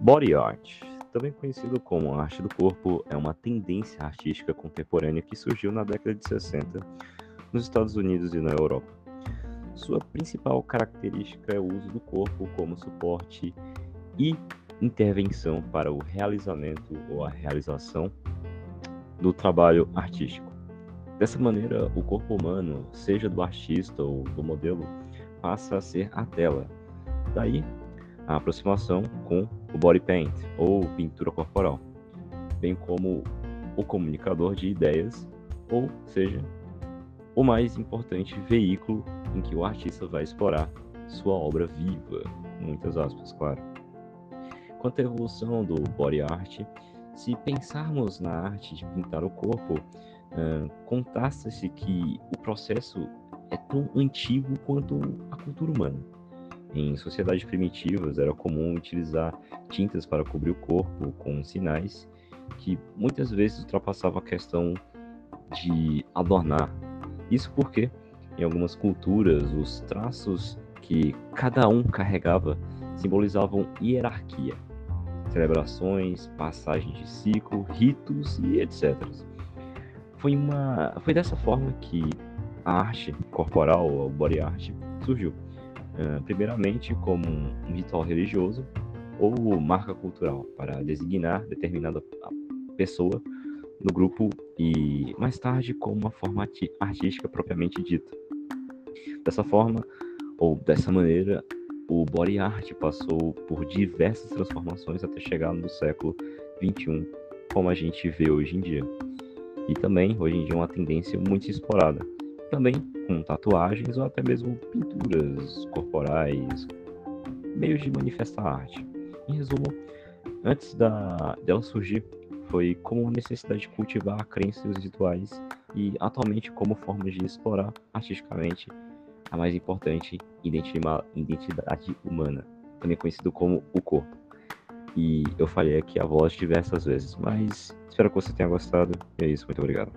Body art, também conhecido como arte do corpo, é uma tendência artística contemporânea que surgiu na década de 60 nos Estados Unidos e na Europa. Sua principal característica é o uso do corpo como suporte e intervenção para o realizamento ou a realização do trabalho artístico. Dessa maneira, o corpo humano, seja do artista ou do modelo, passa a ser a tela. Daí a aproximação com o body paint ou pintura corporal, bem como o comunicador de ideias, ou seja, o mais importante veículo em que o artista vai explorar sua obra viva, muitas aspas, claro. Quanto à evolução do body art, se pensarmos na arte de pintar o corpo, uh, consta-se que o processo é tão antigo quanto a cultura humana. Em sociedades primitivas, era comum utilizar tintas para cobrir o corpo com sinais que muitas vezes ultrapassavam a questão de adornar. Isso porque, em algumas culturas, os traços que cada um carregava simbolizavam hierarquia, celebrações, passagens de ciclo, ritos e etc. Foi, uma, foi dessa forma que a arte corporal, o body art, surgiu uh, primeiramente como um ritual religioso ou marca cultural para designar determinada pessoa no grupo e mais tarde como uma forma artística propriamente dita. Dessa forma ou dessa maneira, o body art passou por diversas transformações até chegar no século 21, como a gente vê hoje em dia. E também, hoje em dia, é uma tendência muito explorada, também com tatuagens ou até mesmo pinturas corporais, meios de manifestar arte. Em resumo, antes da, dela surgir, foi como uma necessidade de cultivar crenças rituais e atualmente como forma de explorar artisticamente a mais importante identidade humana, também conhecido como o corpo. E eu falei aqui a voz diversas vezes, mas espero que você tenha gostado. E é isso, muito obrigado.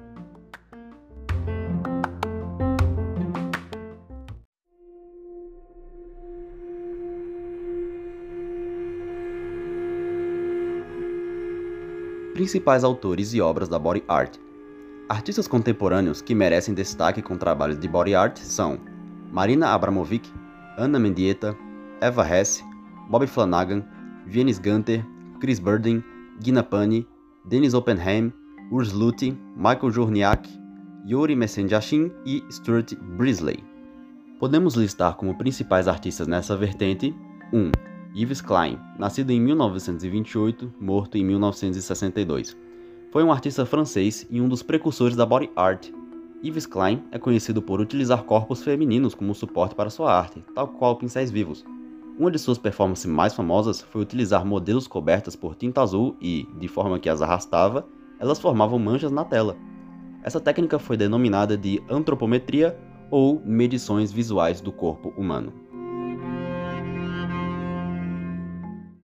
principais autores e obras da body art. Artistas contemporâneos que merecem destaque com trabalhos de body art são Marina Abramovic, Anna Mendieta, Eva Hesse, Bob Flanagan, Vienes Gunter, Chris Burden, Gina Pani, Denis Oppenheim, Urs Luthi, Michael Jorniak, Yuri Messenjashin e Stuart Brisley. Podemos listar como principais artistas nessa vertente 1. Um, Yves Klein, nascido em 1928, morto em 1962. Foi um artista francês e um dos precursores da body art. Yves Klein é conhecido por utilizar corpos femininos como suporte para sua arte, tal qual pincéis vivos. Uma de suas performances mais famosas foi utilizar modelos cobertas por tinta azul e, de forma que as arrastava, elas formavam manchas na tela. Essa técnica foi denominada de antropometria ou medições visuais do corpo humano.